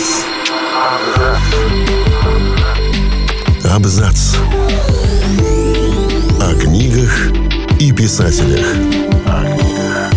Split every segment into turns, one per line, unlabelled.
Абзац. Абзац. О книгах и писателях. О книгах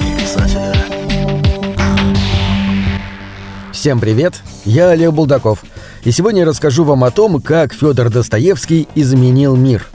и писателях.
Всем привет, я Олег Булдаков, и сегодня я расскажу вам о том, как Федор Достоевский изменил мир.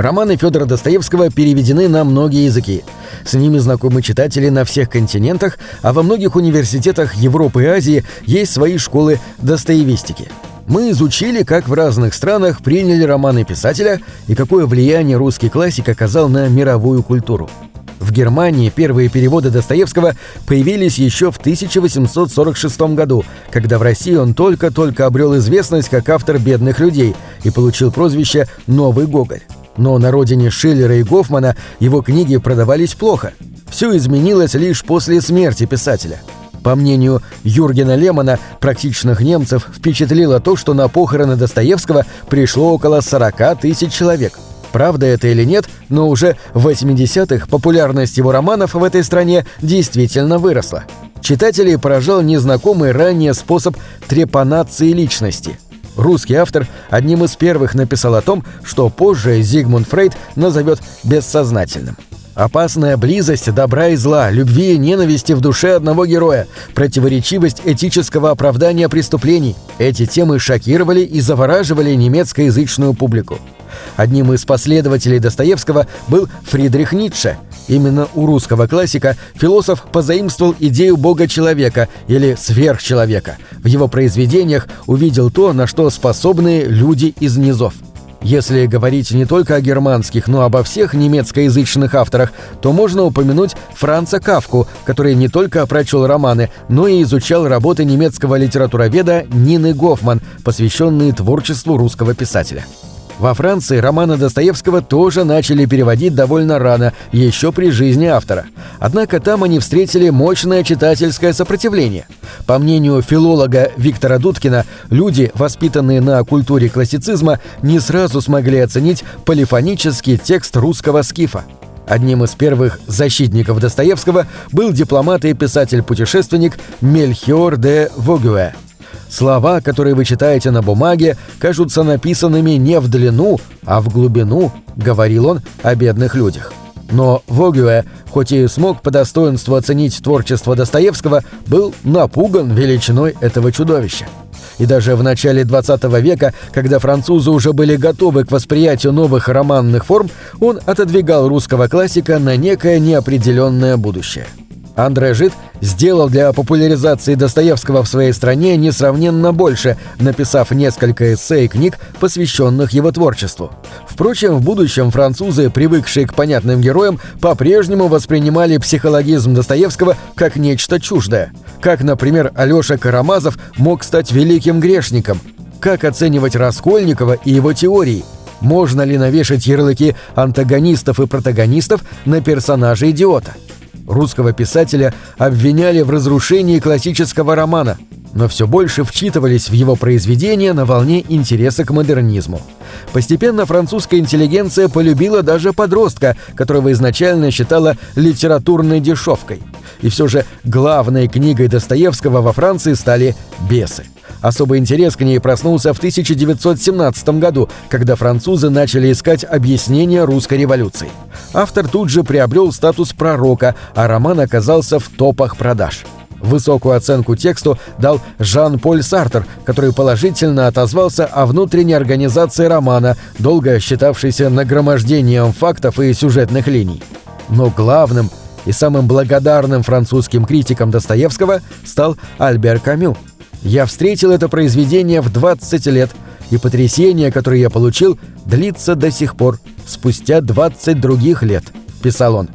Романы Федора Достоевского переведены на многие языки. С ними знакомы читатели на всех континентах, а во многих университетах Европы и Азии есть свои школы достоевистики. Мы изучили, как в разных странах приняли романы писателя и какое влияние русский классик оказал на мировую культуру. В Германии первые переводы Достоевского появились еще в 1846 году, когда в России он только-только обрел известность как автор «Бедных людей» и получил прозвище «Новый Гоголь». Но на родине Шиллера и Гофмана его книги продавались плохо. Все изменилось лишь после смерти писателя. По мнению Юргена Лемона, практичных немцев впечатлило то, что на похороны Достоевского пришло около 40 тысяч человек. Правда это или нет, но уже в 80-х популярность его романов в этой стране действительно выросла. Читателей поражал незнакомый ранее способ трепанации личности – Русский автор одним из первых написал о том, что позже Зигмунд Фрейд назовет бессознательным. Опасная близость добра и зла, любви и ненависти в душе одного героя, противоречивость этического оправдания преступлений – эти темы шокировали и завораживали немецкоязычную публику. Одним из последователей Достоевского был Фридрих Ницше. Именно у русского классика философ позаимствовал идею бога-человека или сверхчеловека. В его произведениях увидел то, на что способны люди из низов. Если говорить не только о германских, но обо всех немецкоязычных авторах, то можно упомянуть Франца Кавку, который не только прочел романы, но и изучал работы немецкого литературоведа Нины Гофман, посвященные творчеству русского писателя. Во Франции романы Достоевского тоже начали переводить довольно рано, еще при жизни автора. Однако там они встретили мощное читательское сопротивление. По мнению филолога Виктора Дудкина, люди, воспитанные на культуре классицизма, не сразу смогли оценить полифонический текст русского скифа. Одним из первых защитников Достоевского был дипломат и писатель-путешественник Мельхиор де Вогюэ – Слова, которые вы читаете на бумаге, кажутся написанными не в длину, а в глубину, говорил он о бедных людях. Но Вогюэ, хоть и смог по достоинству оценить творчество Достоевского, был напуган величиной этого чудовища. И даже в начале 20 века, когда французы уже были готовы к восприятию новых романных форм, он отодвигал русского классика на некое неопределенное будущее. Андре Жид сделал для популяризации Достоевского в своей стране несравненно больше, написав несколько эссе и книг, посвященных его творчеству. Впрочем, в будущем французы, привыкшие к понятным героям, по-прежнему воспринимали психологизм Достоевского как нечто чуждое. Как, например, Алёша Карамазов мог стать великим грешником. Как оценивать Раскольникова и его теории – можно ли навешать ярлыки антагонистов и протагонистов на персонажа идиота? Русского писателя обвиняли в разрушении классического романа, но все больше вчитывались в его произведения на волне интереса к модернизму. Постепенно французская интеллигенция полюбила даже подростка, которого изначально считала литературной дешевкой. И все же главной книгой Достоевского во Франции стали «Бесы». Особый интерес к ней проснулся в 1917 году, когда французы начали искать объяснение русской революции. Автор тут же приобрел статус пророка, а роман оказался в топах продаж. Высокую оценку тексту дал Жан-Поль Сартер, который положительно отозвался о внутренней организации романа, долго считавшейся нагромождением фактов и сюжетных линий. Но главным и самым благодарным французским критиком Достоевского стал Альбер Камю – я встретил это произведение в 20 лет, и потрясение, которое я получил, длится до сих пор, спустя 20 других лет», — писал он.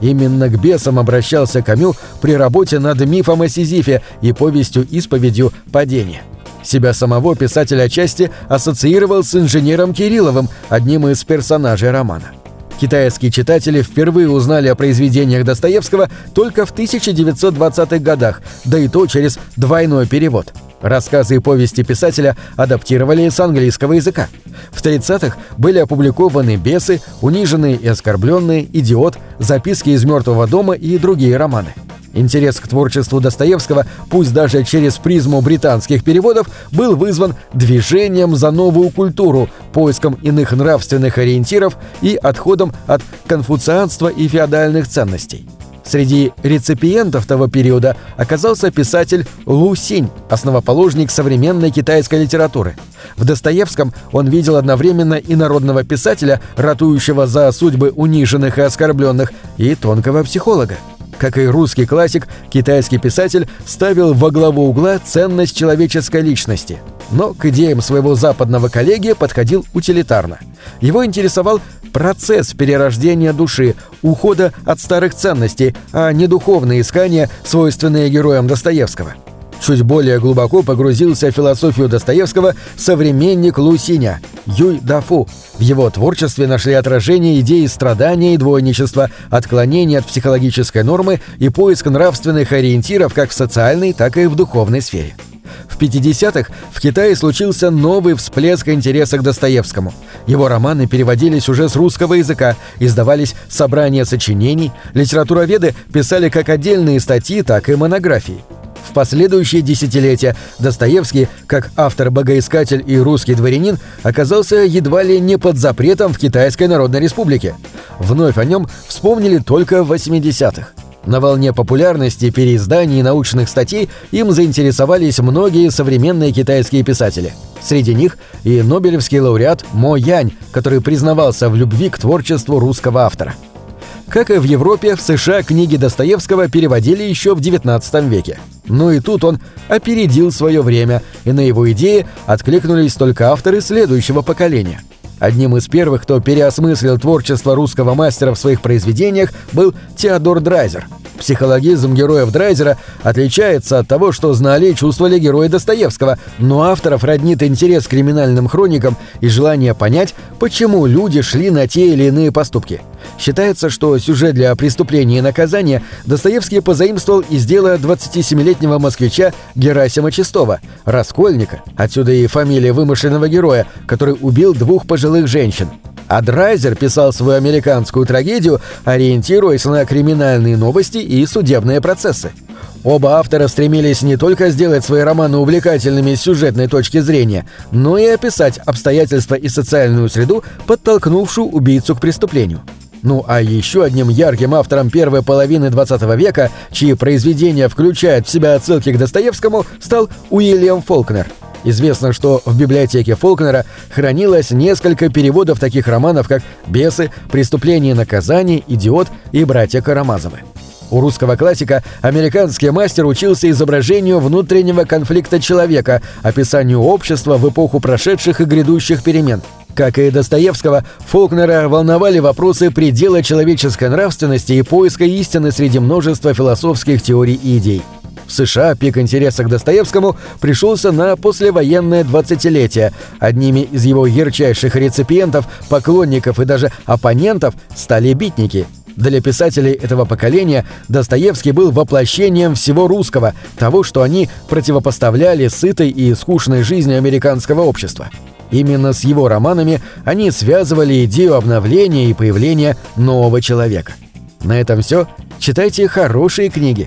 Именно к бесам обращался Камю при работе над мифом о Сизифе и повестью-исповедью «Падение». Себя самого писатель отчасти ассоциировал с инженером Кирилловым, одним из персонажей романа. Китайские читатели впервые узнали о произведениях Достоевского только в 1920-х годах, да и то через двойной перевод. Рассказы и повести писателя адаптировали с английского языка. В 30-х были опубликованы «Бесы», «Униженные и оскорбленные», «Идиот», «Записки из мертвого дома» и другие романы. Интерес к творчеству Достоевского, пусть даже через призму британских переводов, был вызван движением за новую культуру, поиском иных нравственных ориентиров и отходом от конфуцианства и феодальных ценностей. Среди реципиентов того периода оказался писатель Лу Синь, основоположник современной китайской литературы. В Достоевском он видел одновременно и народного писателя, ратующего за судьбы униженных и оскорбленных, и тонкого психолога. Как и русский классик, китайский писатель ставил во главу угла ценность человеческой личности. Но к идеям своего западного коллеги подходил утилитарно. Его интересовал процесс перерождения души, ухода от старых ценностей, а не духовные искания, свойственные героям Достоевского. Чуть более глубоко погрузился в философию Достоевского современник Лусиня Юй Дафу. В его творчестве нашли отражение идеи страдания и двойничества, отклонения от психологической нормы и поиск нравственных ориентиров как в социальной, так и в духовной сфере. В 50-х в Китае случился новый всплеск интереса к Достоевскому. Его романы переводились уже с русского языка, издавались собрания сочинений, литературоведы писали как отдельные статьи, так и монографии. В последующие десятилетия Достоевский, как автор-богоискатель и русский дворянин, оказался едва ли не под запретом в Китайской Народной Республике. Вновь о нем вспомнили только в 80-х. На волне популярности переизданий научных статей им заинтересовались многие современные китайские писатели. Среди них и Нобелевский лауреат Мо Янь, который признавался в любви к творчеству русского автора. Как и в Европе, в США книги Достоевского переводили еще в XIX веке. Но и тут он опередил свое время, и на его идеи откликнулись только авторы следующего поколения. Одним из первых, кто переосмыслил творчество русского мастера в своих произведениях, был Теодор Драйзер. Психологизм героев Драйзера отличается от того, что знали и чувствовали герои Достоевского, но авторов роднит интерес к криминальным хроникам и желание понять, почему люди шли на те или иные поступки. Считается, что сюжет для преступления и наказания Достоевский позаимствовал из дела 27-летнего москвича Герасима Чистова, раскольника, отсюда и фамилия вымышленного героя, который убил двух пожилых женщин. А Драйзер писал свою американскую трагедию, ориентируясь на криминальные новости и судебные процессы. Оба автора стремились не только сделать свои романы увлекательными с сюжетной точки зрения, но и описать обстоятельства и социальную среду, подтолкнувшую убийцу к преступлению. Ну а еще одним ярким автором первой половины 20 века, чьи произведения включают в себя отсылки к Достоевскому, стал Уильям Фолкнер. Известно, что в библиотеке Фолкнера хранилось несколько переводов таких романов, как «Бесы», «Преступление и наказание», «Идиот» и «Братья Карамазовы». У русского классика американский мастер учился изображению внутреннего конфликта человека, описанию общества в эпоху прошедших и грядущих перемен – как и Достоевского, Фолкнера волновали вопросы предела человеческой нравственности и поиска истины среди множества философских теорий и идей. В США пик интереса к Достоевскому пришелся на послевоенное двадцатилетие. Одними из его ярчайших реципиентов, поклонников и даже оппонентов стали битники. Для писателей этого поколения Достоевский был воплощением всего русского, того, что они противопоставляли сытой и скучной жизни американского общества. Именно с его романами они связывали идею обновления и появления нового человека. На этом все. Читайте хорошие книги.